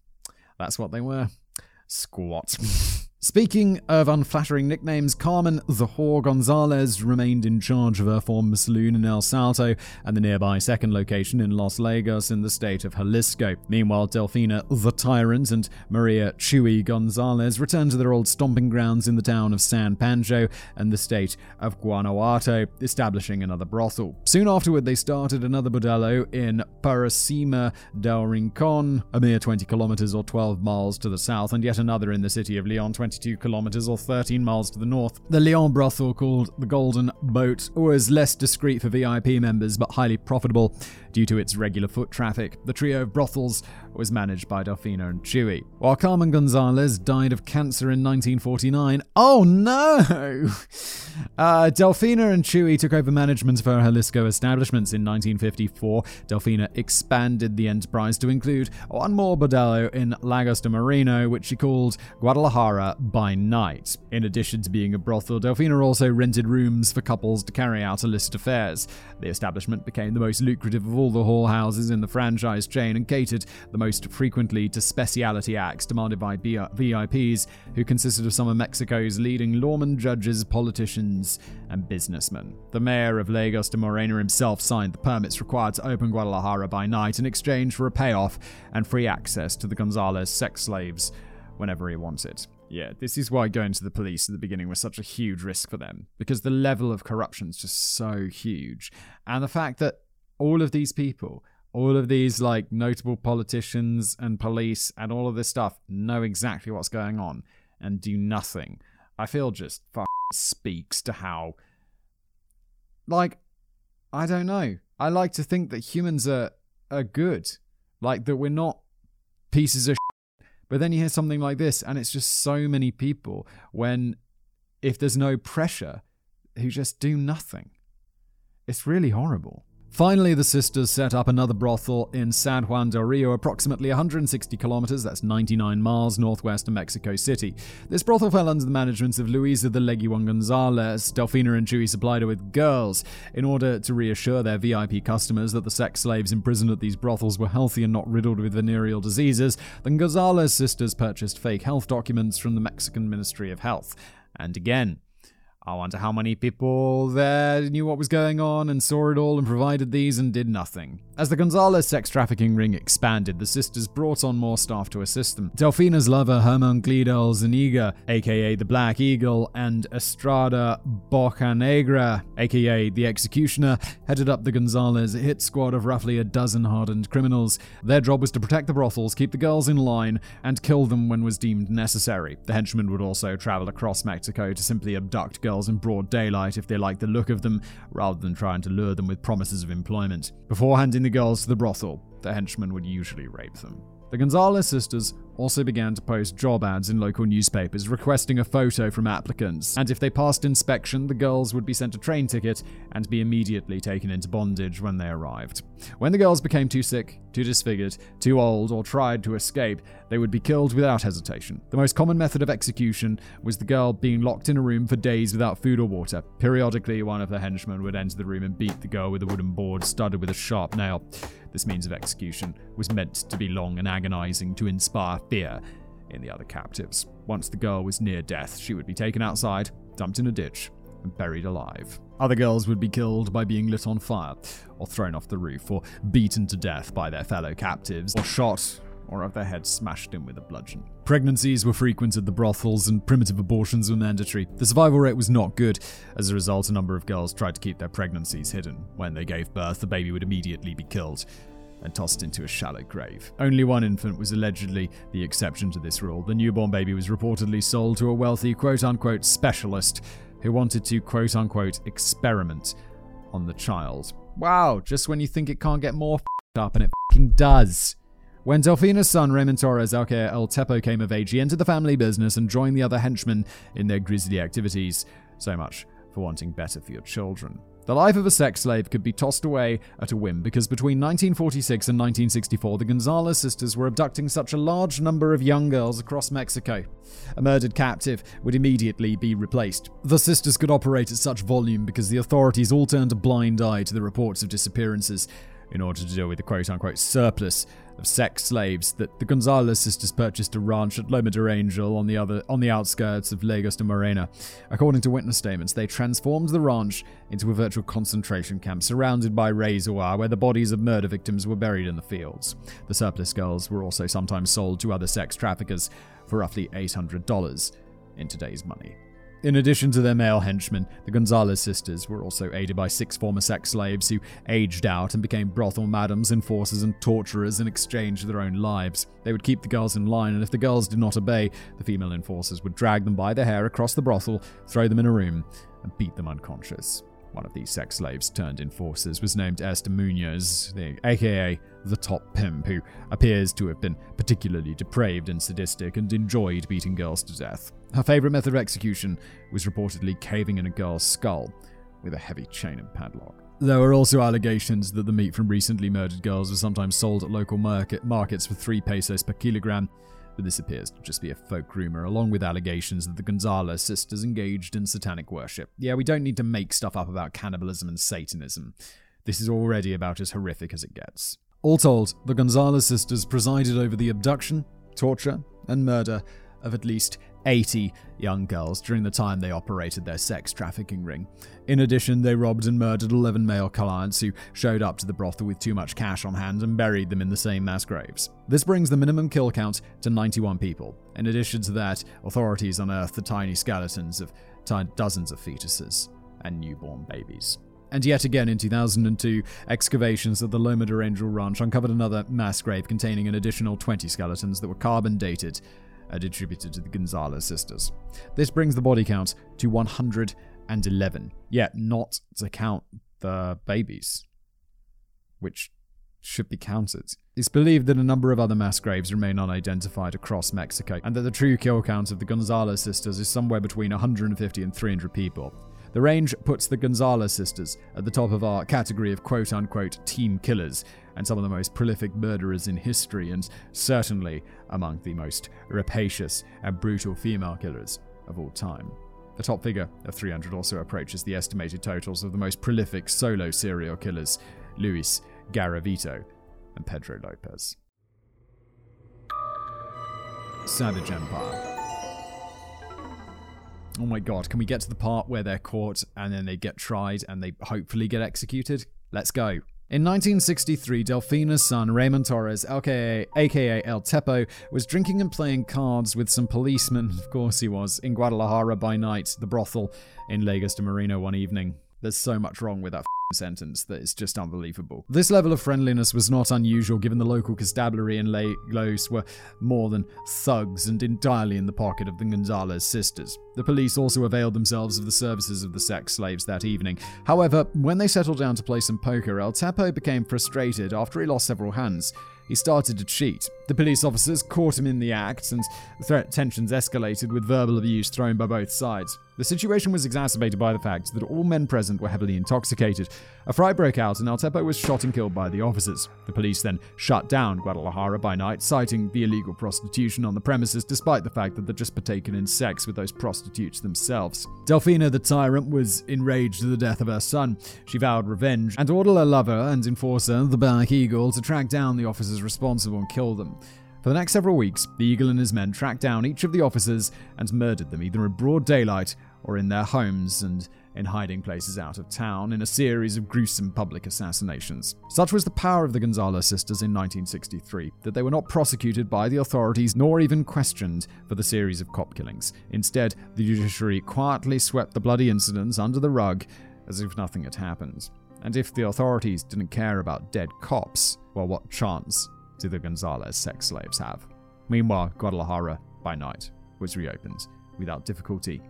That's what they were. Squat. [laughs] Speaking of unflattering nicknames, Carmen the Whore Gonzalez remained in charge of her former saloon in El Salto and the nearby second location in Los Lagos in the state of Jalisco. Meanwhile, Delfina the Tyrant and Maria Chuy Gonzalez returned to their old stomping grounds in the town of San Pancho and the state of Guanajuato, establishing another brothel. Soon afterward, they started another bordello in Purisima del Rincon, a mere 20 kilometers or 12 miles to the south, and yet another in the city of Leon, 20 22 kilometers or 13 miles to the north. The Leon brothel, called the Golden Boat, was less discreet for VIP members but highly profitable due to its regular foot traffic. The trio of brothels was managed by Delfina and Chuy. While Carmen Gonzalez died of cancer in 1949, oh no! [laughs] Uh, Delfina and Chuy took over management of her Jalisco establishments in 1954. Delfina expanded the enterprise to include one more bordello in Lagos de Moreno, which she called Guadalajara by night. In addition to being a brothel, Delfina also rented rooms for couples to carry out illicit affairs. The establishment became the most lucrative of all the whorehouses in the franchise chain and catered the most frequently to speciality acts demanded by VIPs, who consisted of some of Mexico's leading lawmen, judges, politicians, and businessmen. The mayor of Lagos de Moreno himself signed the permits required to open Guadalajara by night in exchange for a payoff and free access to the Gonzalez sex slaves whenever he wanted. Yeah, this is why going to the police at the beginning was such a huge risk for them, because the level of corruption is just so huge. And the fact that all of these people, all of these like notable politicians and police and all of this stuff know exactly what's going on and do nothing. I feel just fuck speaks to how like I don't know. I like to think that humans are are good. Like that we're not pieces of. But then you hear something like this and it's just so many people when if there's no pressure who just do nothing. It's really horrible. Finally, the sisters set up another brothel in San Juan del Rio, approximately 160 kilometers, that's 99 miles northwest of Mexico City. This brothel fell under the management of Luisa de Leguan Gonzalez. Delfina and Chuy supplied her with girls. In order to reassure their VIP customers that the sex slaves imprisoned at these brothels were healthy and not riddled with venereal diseases, the Gonzalez sisters purchased fake health documents from the Mexican Ministry of Health. And again, I wonder how many people there knew what was going on and saw it all and provided these and did nothing. As the Gonzalez sex trafficking ring expanded, the sisters brought on more staff to assist them. Delfina's lover, Hermenegildo Zuniga, aka the Black Eagle, and Estrada Bocanegra, aka the Executioner, headed up the Gonzalez hit squad of roughly a dozen hardened criminals. Their job was to protect the brothels, keep the girls in line, and kill them when was deemed necessary. The henchmen would also travel across Mexico to simply abduct girls girls in broad daylight if they liked the look of them, rather than trying to lure them with promises of employment. Before handing the girls to the brothel, the henchmen would usually rape them. The Gonzalez sisters also began to post job ads in local newspapers requesting a photo from applicants, and if they passed inspection, the girls would be sent a train ticket and be immediately taken into bondage when they arrived. When the girls became too sick, too disfigured, too old, or tried to escape, they would be killed without hesitation. The most common method of execution was the girl being locked in a room for days without food or water. Periodically, one of the henchmen would enter the room and beat the girl with a wooden board studded with a sharp nail. This means of execution was meant to be long and agonizing to inspire fear in the other captives. Once the girl was near death, she would be taken outside, dumped in a ditch, and buried alive. Other girls would be killed by being lit on fire, or thrown off the roof, or beaten to death by their fellow captives, or shot or have their heads smashed in with a bludgeon. Pregnancies were frequent at the brothels, and primitive abortions were mandatory. The survival rate was not good. As a result, a number of girls tried to keep their pregnancies hidden. When they gave birth, the baby would immediately be killed and tossed into a shallow grave. Only one infant was allegedly the exception to this rule. The newborn baby was reportedly sold to a wealthy quote unquote specialist who wanted to quote unquote experiment on the child. Wow, just when you think it can't get more up and it does. When Delfina's son Raymond Torres aka El Tepo came of age, he entered the family business and joined the other henchmen in their grisly activities. So much for wanting better for your children. The life of a sex slave could be tossed away at a whim because between 1946 and 1964, the Gonzalez sisters were abducting such a large number of young girls across Mexico. A murdered captive would immediately be replaced. The sisters could operate at such volume because the authorities all turned a blind eye to the reports of disappearances in order to deal with the quote unquote surplus of sex slaves that the Gonzalez sisters purchased a ranch at Loma de Angel on the other on the outskirts of Lagos de Moreno. According to witness statements, they transformed the ranch into a virtual concentration camp surrounded by razor wire where the bodies of murder victims were buried in the fields. The surplus girls were also sometimes sold to other sex traffickers for roughly $800 in today's money. In addition to their male henchmen, the Gonzalez sisters were also aided by six former sex slaves who aged out and became brothel madams, enforcers, and torturers in exchange for their own lives. They would keep the girls in line, and if the girls did not obey, the female enforcers would drag them by their hair across the brothel, throw them in a room, and beat them unconscious. One of these sex slaves turned enforcers was named Esther Munoz, the, aka the top pimp, who appears to have been particularly depraved and sadistic and enjoyed beating girls to death. Her favorite method of execution was reportedly caving in a girl's skull with a heavy chain and padlock. There were also allegations that the meat from recently murdered girls was sometimes sold at local market markets for 3 pesos per kilogram, but this appears to just be a folk rumor, along with allegations that the Gonzalez sisters engaged in satanic worship. Yeah, we don't need to make stuff up about cannibalism and Satanism. This is already about as horrific as it gets. All told, the Gonzalez sisters presided over the abduction, torture, and murder of at least 80 young girls during the time they operated their sex trafficking ring. In addition, they robbed and murdered 11 male clients who showed up to the brothel with too much cash on hand and buried them in the same mass graves. This brings the minimum kill count to 91 people. In addition to that, authorities unearthed the tiny skeletons of dozens of fetuses and newborn babies. And yet again in 2002, excavations at the Loma de Angel Ranch uncovered another mass grave containing an additional 20 skeletons that were carbon dated and attributed to the Gonzalez sisters. This brings the body count to 111, yet not to count the babies, which should be counted. It's believed that a number of other mass graves remain unidentified across Mexico, and that the true kill count of the Gonzalez sisters is somewhere between 150 and 300 people. The range puts the Gonzalez sisters at the top of our category of quote unquote team killers and some of the most prolific murderers in history, and certainly among the most rapacious and brutal female killers of all time. The top figure of 300 also approaches the estimated totals of the most prolific solo serial killers, Luis Garavito and Pedro Lopez. Savage Empire. Oh my god, can we get to the part where they're caught and then they get tried and they hopefully get executed? Let's go. In 1963, Delfina's son, Raymond Torres, aka, aka El Tepo, was drinking and playing cards with some policemen, [laughs] of course he was, in Guadalajara by night, the brothel in Lagos de Moreno one evening. There's so much wrong with that sentence that it's just unbelievable. This level of friendliness was not unusual given the local constabulary in Lagos were more than thugs and entirely in the pocket of the Gonzalez sisters. The police also availed themselves of the services of the sex slaves that evening. However, when they settled down to play some poker, El Tepo became frustrated after he lost several hands he started to cheat. The police officers caught him in the act, and tensions escalated with verbal abuse thrown by both sides. The situation was exacerbated by the fact that all men present were heavily intoxicated. A fight broke out, and El Tepo was shot and killed by the officers. The police then shut down Guadalajara by night, citing the illegal prostitution on the premises, despite the fact that they'd just partaken in sex with those prostitutes themselves. Delfina, the tyrant, was enraged at the death of her son. She vowed revenge and ordered her lover and enforcer, the Black Eagle, to track down the officers responsible and kill them. For the next several weeks, the Eagle and his men tracked down each of the officers and murdered them either in broad daylight or in their homes and in hiding places out of town in a series of gruesome public assassinations. Such was the power of the Gonzalez sisters in 1963 that they were not prosecuted by the authorities nor even questioned for the series of cop killings. Instead, the judiciary quietly swept the bloody incidents under the rug as if nothing had happened. And if the authorities didn't care about dead cops, well, what chance do the Gonzalez sex slaves have. Meanwhile, Guadalajara, by night, was reopened without difficulty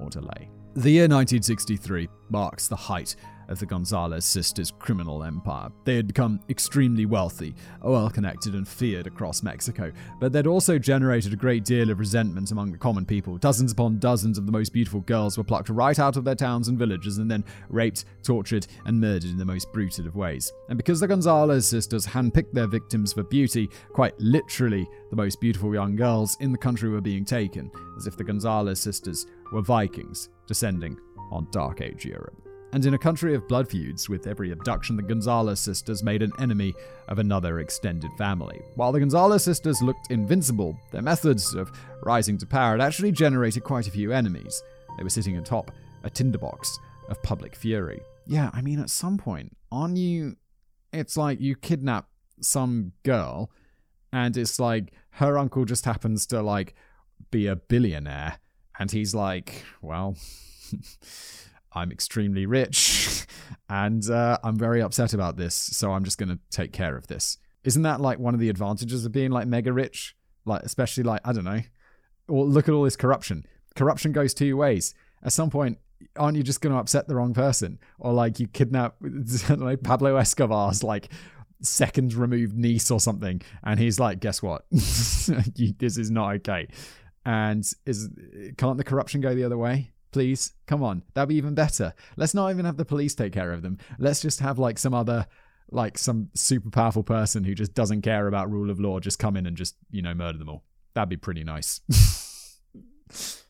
or delay. The year 1963 marks the height of the Gonzalez sisters' criminal empire. They had become extremely wealthy, well connected, and feared across Mexico, but they'd also generated a great deal of resentment among the common people. Dozens upon dozens of the most beautiful girls were plucked right out of their towns and villages and then raped, tortured, and murdered in the most brutal of ways. And because the Gonzalez sisters handpicked their victims for beauty, quite literally, the most beautiful young girls in the country were being taken, as if the Gonzalez sisters were Vikings descending on Dark Age Europe and in a country of blood feuds, with every abduction, the Gonzalez sisters made an enemy of another extended family. While the Gonzalez sisters looked invincible, their methods of rising to power had actually generated quite a few enemies. They were sitting atop a tinderbox of public fury. Yeah, I mean, at some point, aren't you. It's like you kidnap some girl, and it's like her uncle just happens to, like, be a billionaire, and he's like, well. [laughs] I'm extremely rich [laughs] and uh, I'm very upset about this, so I'm just going to take care of this. Isn't that like one of the advantages of being like mega rich? Like, especially like, I don't know. Or look at all this corruption. Corruption goes two ways. At some point, aren't you just going to upset the wrong person? Or like you kidnap, [laughs] know, Pablo Escobar's like second removed niece or something. And he's like, guess what? [laughs] this is not okay. And is can't the corruption go the other way? Please. Come on, that'd be even better. Let's not even have the police take care of them. Let's just have like some other, like some super powerful person who just doesn't care about rule of law just come in and just, you know, murder them all. That'd be pretty nice. [laughs]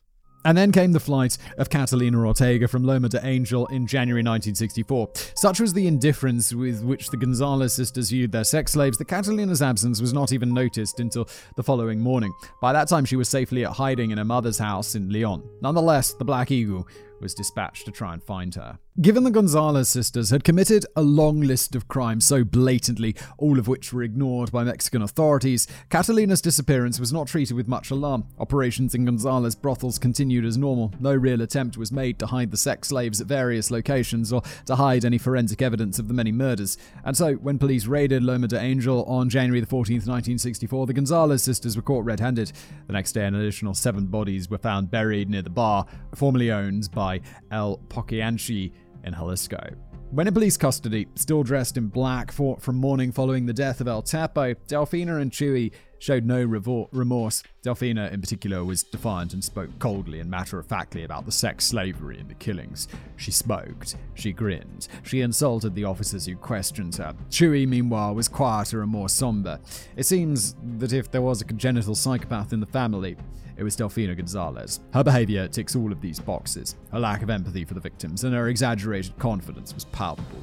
And then came the flight of Catalina Ortega from Loma de Angel in January 1964. Such was the indifference with which the Gonzalez sisters viewed their sex slaves that Catalina's absence was not even noticed until the following morning. By that time, she was safely at hiding in her mother's house in Leon. Nonetheless, the Black Eagle was dispatched to try and find her. Given the Gonzalez sisters had committed a long list of crimes so blatantly, all of which were ignored by Mexican authorities, Catalina's disappearance was not treated with much alarm. Operations in Gonzalez brothels continued as normal. No real attempt was made to hide the sex slaves at various locations or to hide any forensic evidence of the many murders. And so, when police raided Loma de Angel on January 14, 1964, the Gonzalez sisters were caught red-handed. The next day, an additional seven bodies were found buried near the bar, formerly owned by El Poquianchi in Jalisco. When in police custody, still dressed in black for, from mourning following the death of El Chapo, Delfina and Chuy showed no revor- remorse. Delfina, in particular, was defiant and spoke coldly and matter of factly about the sex slavery and the killings. She smoked, she grinned, she insulted the officers who questioned her. Chuy, meanwhile, was quieter and more somber. It seems that if there was a congenital psychopath in the family, it was Delfina Gonzalez. Her behavior ticks all of these boxes. Her lack of empathy for the victims and her exaggerated confidence was palpable.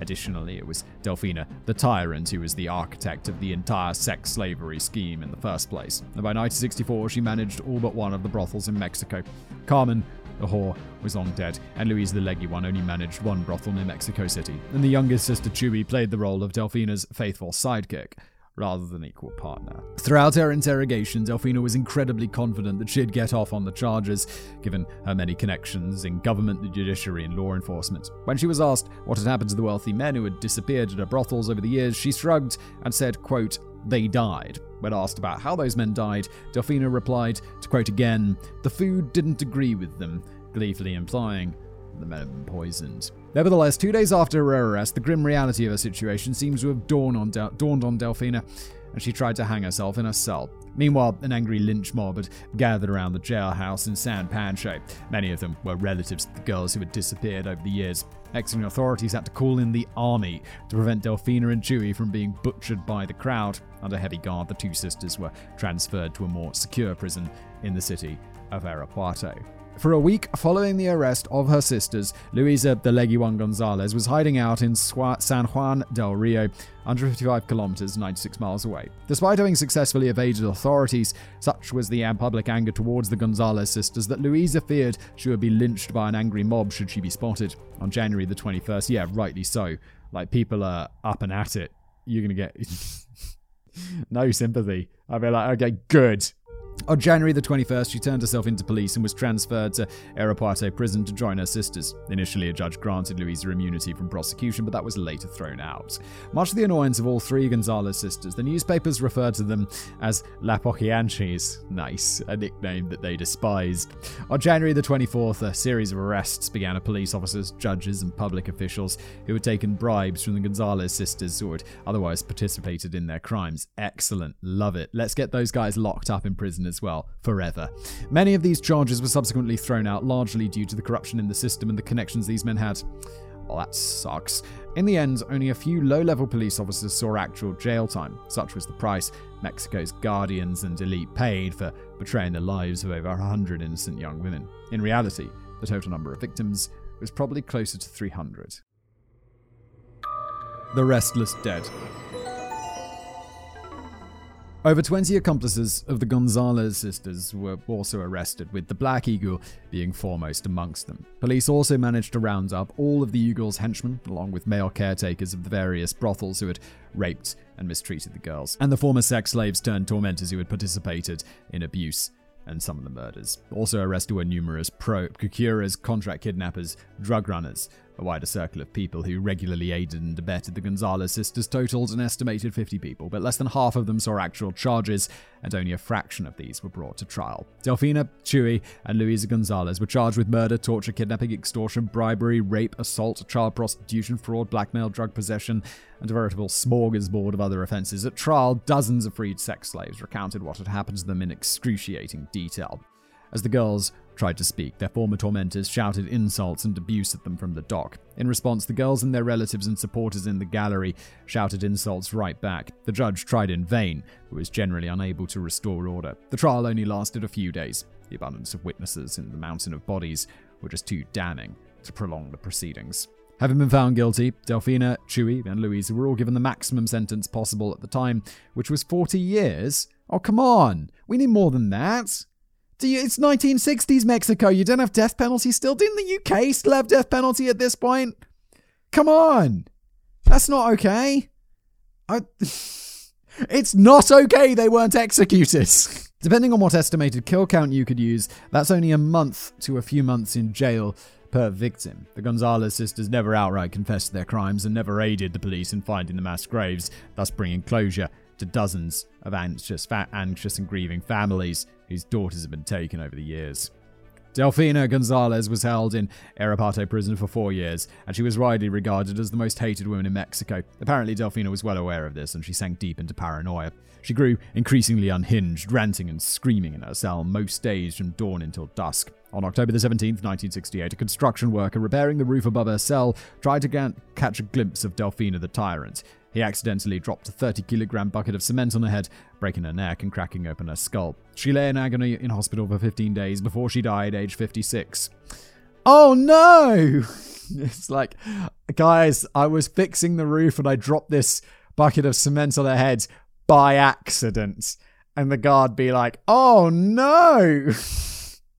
Additionally, it was Delfina, the tyrant, who was the architect of the entire sex slavery scheme in the first place. And by 1964, she managed all but one of the brothels in Mexico. Carmen, the whore, was long dead, and Louise the leggy one only managed one brothel near Mexico City. And the youngest sister, Chuy, played the role of Delfina's faithful sidekick rather than equal partner. Throughout her interrogation, Delfina was incredibly confident that she'd get off on the charges, given her many connections in government, the judiciary, and law enforcement. When she was asked what had happened to the wealthy men who had disappeared at her brothels over the years, she shrugged and said, quote, they died. When asked about how those men died, Delfina replied, to quote again, the food didn't agree with them, gleefully implying the men had been poisoned. Nevertheless, two days after her arrest, the grim reality of her situation seems to have dawned on, Del- dawned on Delfina, and she tried to hang herself in her cell. Meanwhile, an angry lynch mob had gathered around the jailhouse in San Pancho. Many of them were relatives of the girls who had disappeared over the years. Mexican authorities had to call in the army to prevent Delfina and Chuy from being butchered by the crowd. Under heavy guard, the two sisters were transferred to a more secure prison in the city of Irapuato. For a week following the arrest of her sisters, Luisa de Leguian Gonzalez was hiding out in San Juan del Rio, 155 kilometers, 96 miles away. Despite having successfully evaded authorities, such was the public anger towards the Gonzalez sisters that Luisa feared she would be lynched by an angry mob should she be spotted. On January the 21st, yeah, rightly so. Like, people are up and at it. You're going to get [laughs] no sympathy. I'd be like, okay, good. On January the 21st, she turned herself into police and was transferred to Irapuato prison to join her sisters. Initially, a judge granted Luisa immunity from prosecution, but that was later thrown out. Much to the annoyance of all three Gonzalez sisters, the newspapers referred to them as La Poquianchis. Nice, a nickname that they despised. On January the 24th, a series of arrests began of police officers, judges, and public officials who had taken bribes from the Gonzalez sisters or had otherwise participated in their crimes. Excellent, love it. Let's get those guys locked up in prison as well, forever. Many of these charges were subsequently thrown out, largely due to the corruption in the system and the connections these men had. Well, that sucks. In the end, only a few low level police officers saw actual jail time. Such was the price Mexico's guardians and elite paid for betraying the lives of over 100 innocent young women. In reality, the total number of victims was probably closer to 300. The Restless Dead. Over 20 accomplices of the Gonzalez sisters were also arrested, with the Black Eagle being foremost amongst them. Police also managed to round up all of the Eagle's henchmen, along with male caretakers of the various brothels who had raped and mistreated the girls, and the former sex slaves turned tormentors who had participated in abuse and some of the murders. Also arrested were numerous pro- procurers, contract kidnappers, drug runners, a wider circle of people who regularly aided and abetted the Gonzalez sisters totaled an estimated 50 people, but less than half of them saw actual charges, and only a fraction of these were brought to trial. Delfina, Chuy, and Luisa Gonzalez were charged with murder, torture, kidnapping, extortion, bribery, rape, assault, child prostitution, fraud, blackmail, drug possession, and a veritable smorgasbord of other offenses. At trial, dozens of freed sex slaves recounted what had happened to them in excruciating detail. As the girls tried to speak, their former tormentors shouted insults and abuse at them from the dock. In response, the girls and their relatives and supporters in the gallery shouted insults right back. The judge tried in vain, but was generally unable to restore order. The trial only lasted a few days. The abundance of witnesses and the mountain of bodies were just too damning to prolong the proceedings. Having been found guilty, Delfina, Chuy, and Louise were all given the maximum sentence possible at the time, which was 40 years. Oh, come on! We need more than that! It's 1960s Mexico. You don't have death penalty still. Didn't the UK still have death penalty at this point? Come on. That's not okay. I, [laughs] it's not okay they weren't executed. [laughs] Depending on what estimated kill count you could use, that's only a month to a few months in jail per victim. The Gonzalez sisters never outright confessed their crimes and never aided the police in finding the mass graves, thus bringing closure to dozens of anxious, anxious and grieving families whose daughters have been taken over the years. Delfina Gonzalez was held in Irapuato prison for four years, and she was widely regarded as the most hated woman in Mexico. Apparently, Delfina was well aware of this, and she sank deep into paranoia. She grew increasingly unhinged, ranting and screaming in her cell most days from dawn until dusk. On October the 17th, 1968, a construction worker repairing the roof above her cell tried to ga- catch a glimpse of Delfina the tyrant. He accidentally dropped a 30 kilogram bucket of cement on her head, breaking her neck and cracking open her skull. She lay in agony in hospital for 15 days before she died, age 56. Oh no! [laughs] It's like, guys, I was fixing the roof and I dropped this bucket of cement on her head by accident. And the guard be like, oh no! [laughs]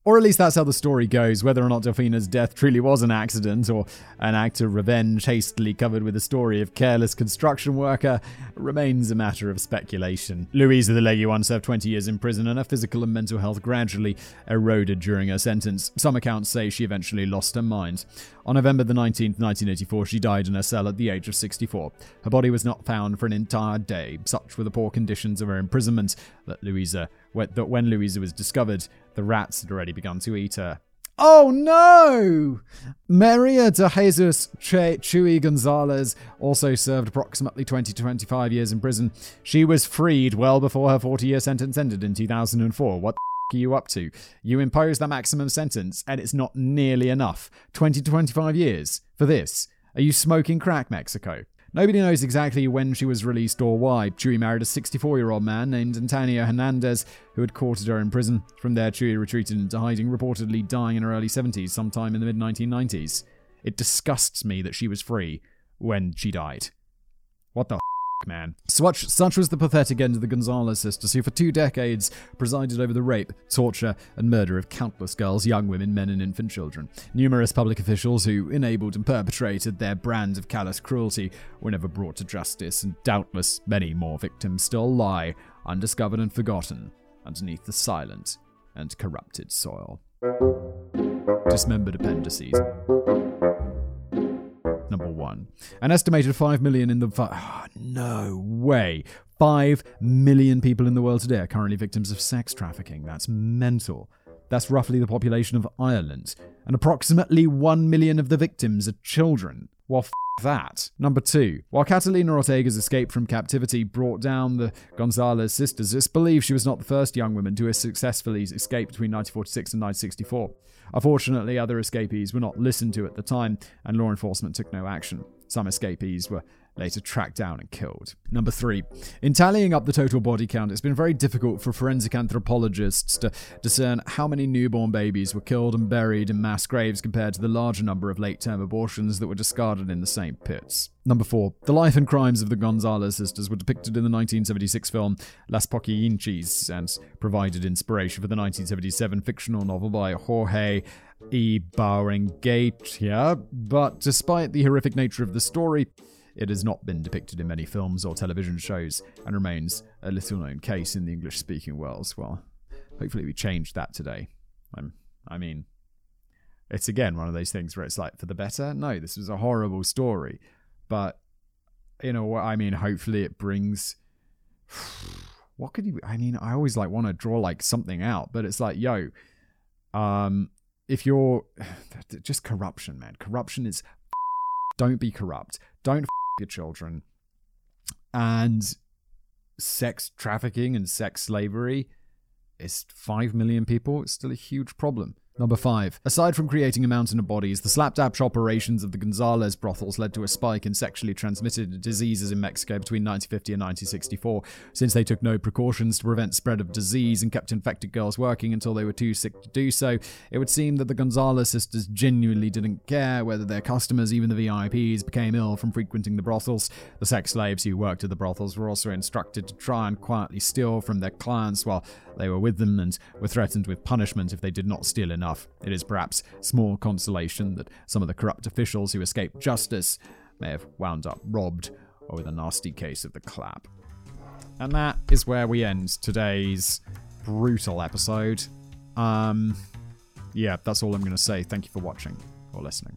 Or at least that's how the story goes. Whether or not Delfina's death truly was an accident or an act of revenge hastily covered with a story of careless construction worker remains a matter of speculation. Luisa the Leguan served 20 years in prison and her physical and mental health gradually eroded during her sentence. Some accounts say she eventually lost her mind. On November the 19th, 1984, she died in her cell at the age of 64. Her body was not found for an entire day. Such were the poor conditions of her imprisonment that Luisa that when Luisa was discovered, the rats had already begun to eat her. Oh no! Maria de Jesus che Chuy Gonzalez also served approximately 20 to 25 years in prison. She was freed well before her 40 year sentence ended in 2004. What the are you up to? You impose the maximum sentence and it's not nearly enough. 20 to 25 years for this. Are you smoking crack, Mexico? Nobody knows exactly when she was released or why. Chuy married a 64 year old man named Antonio Hernandez, who had courted her in prison. From there, Chuy retreated into hiding, reportedly dying in her early 70s, sometime in the mid 1990s. It disgusts me that she was free when she died. What the man. Such, such was the pathetic end of the Gonzalez sisters, who for two decades presided over the rape, torture, and murder of countless girls, young women, men, and infant children. Numerous public officials who enabled and perpetrated their brand of callous cruelty were never brought to justice, and doubtless many more victims still lie undiscovered and forgotten underneath the silent and corrupted soil. Dismembered appendices number one. An estimated 5 million in the. Oh, no way. 5 million people in the world today are currently victims of sex trafficking. That's mental. That's roughly the population of Ireland. And approximately 1 million of the victims are children. Well, f- that. Number two, while Catalina Ortega's escape from captivity brought down the Gonzalez sisters, it's believed she was not the first young woman to have successfully escaped between 1946 and 1964. Unfortunately, other escapees were not listened to at the time, and law enforcement took no action. Some escapees were later tracked down and killed. Number three, in tallying up the total body count, it's been very difficult for forensic anthropologists to discern how many newborn babies were killed and buried in mass graves compared to the larger number of late term abortions that were discarded in the same pits. Number four, the life and crimes of the Gonzalez sisters were depicted in the 1976 film Las Poquianchis and provided inspiration for the 1977 fictional novel by Jorge E. Barrenechea. But despite the horrific nature of the story, it has not been depicted in many films or television shows and remains a little known case in the English speaking world. Well, hopefully we change that today. I'm, I mean, it's again one of those things where it's like for the better. No, this was a horrible story, but you know, I mean, hopefully it brings. [sighs] What could you? I mean, I always like want to draw like something out, but it's like, yo, um, if you're [sighs] just corruption, man, corruption is. [laughs] Don't be corrupt. Don't your children. And sex trafficking and sex slavery is 5 million people. It's still a huge problem. Number 5. Aside from creating a mountain of bodies, the slapdash operations of the Gonzalez brothels led to a spike in sexually transmitted diseases in Mexico between 1950 and 1964. Since they took no precautions to prevent spread of disease and kept infected girls working until they were too sick to do so, it would seem that the Gonzalez sisters genuinely didn't care whether their customers, even the VIPs, became ill from frequenting the brothels. The sex slaves who worked at the brothels were also instructed to try and quietly steal from their clients while they were with them and were threatened with punishment if they did not steal enough. It is perhaps small consolation that some of the corrupt officials who escaped justice may have wound up robbed or with a nasty case of the clap. And that is where we end today's brutal episode. Um, yeah, that's all I'm going to say. Thank you for watching or listening.